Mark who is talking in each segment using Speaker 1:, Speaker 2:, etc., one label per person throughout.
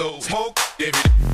Speaker 1: so
Speaker 2: smoke, give it.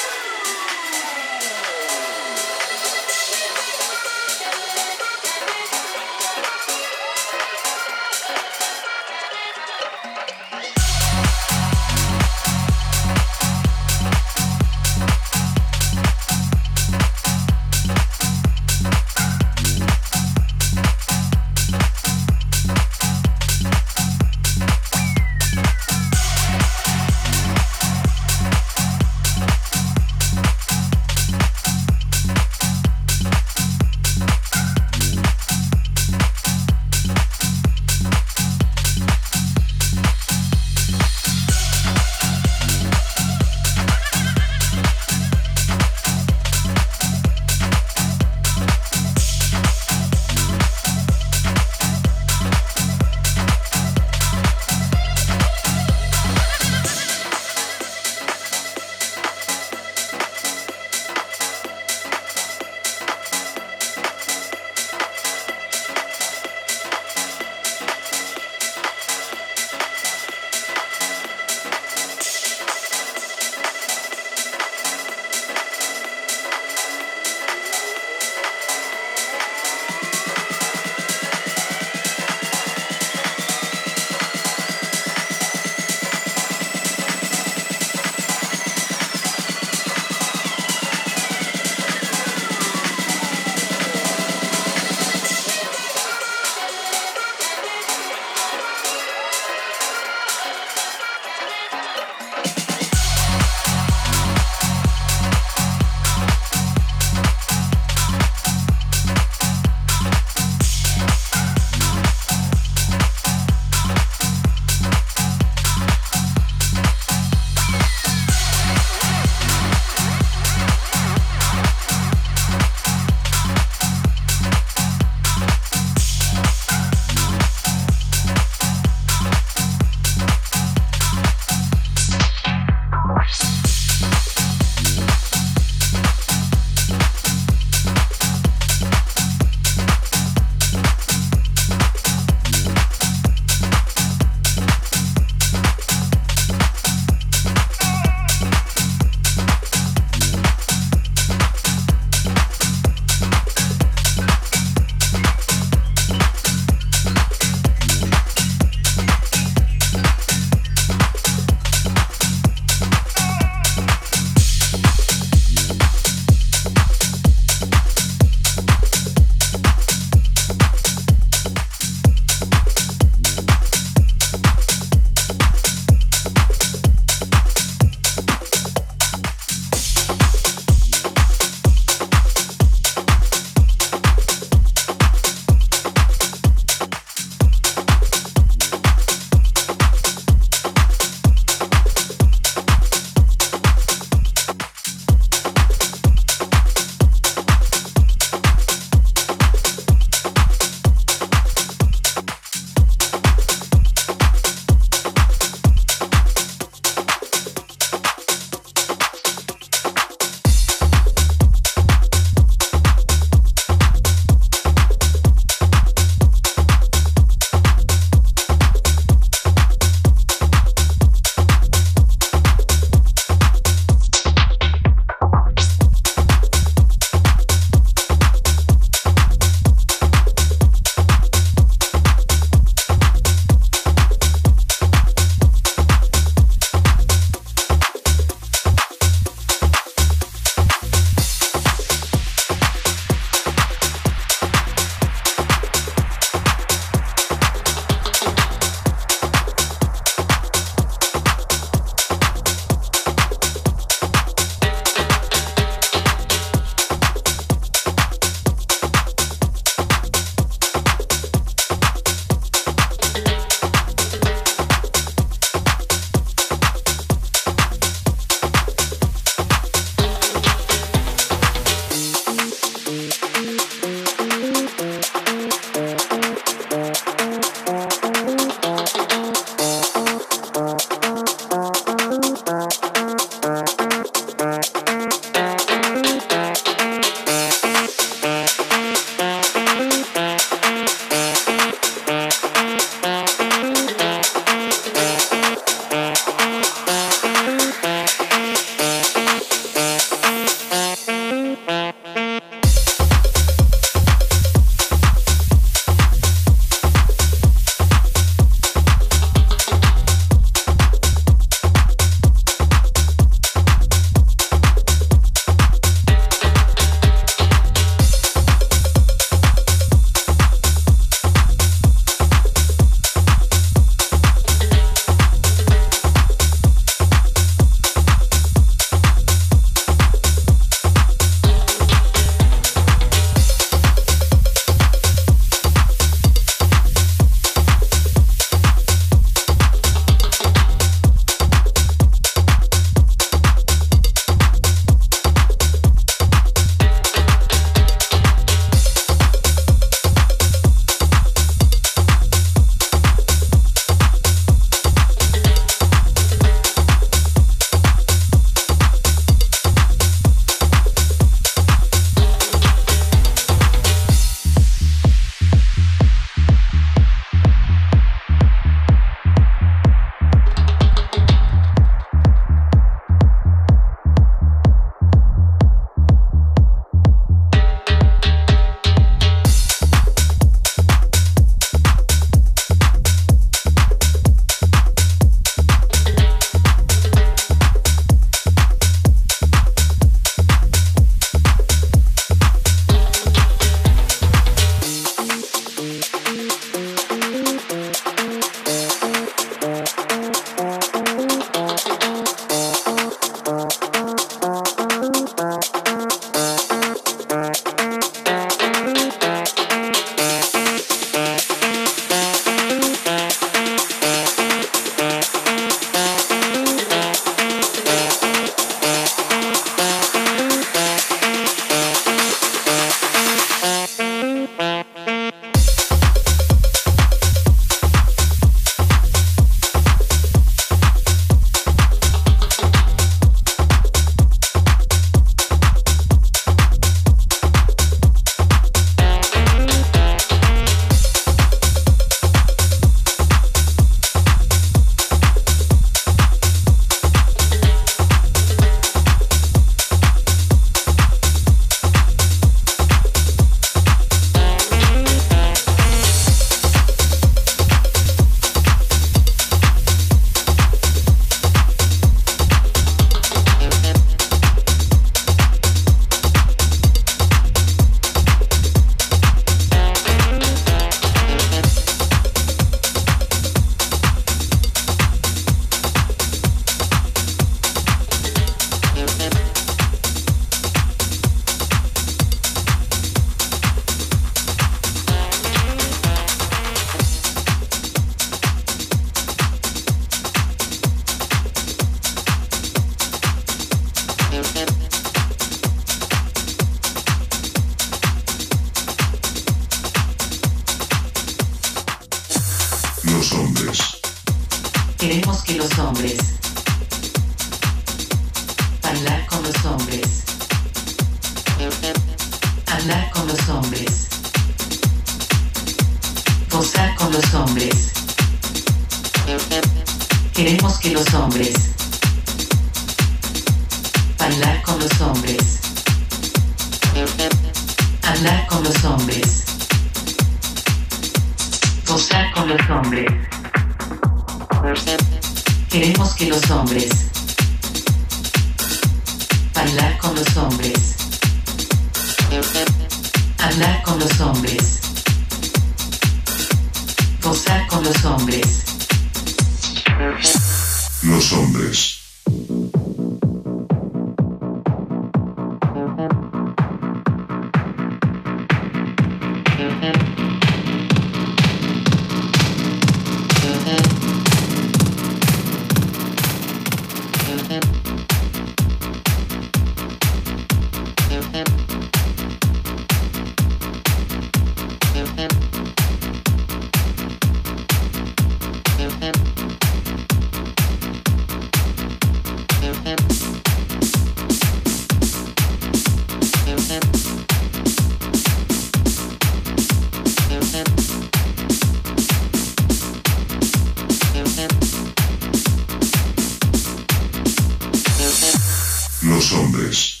Speaker 3: hombres.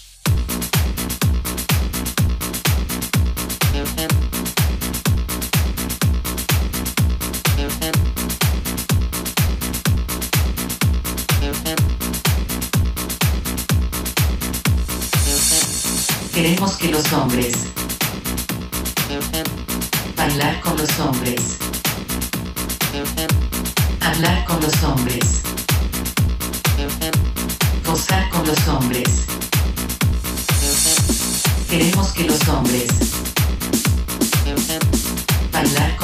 Speaker 3: Queremos que los hombres bailar con los hombres, hablar con los hombres, gozar con los hombres. Queremos que los hombres. Bailar con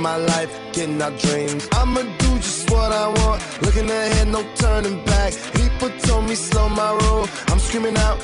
Speaker 4: my life, getting our dreams. I'ma do just what I
Speaker 5: want, looking ahead, no turning back. People told me slow my roll, I'm screaming out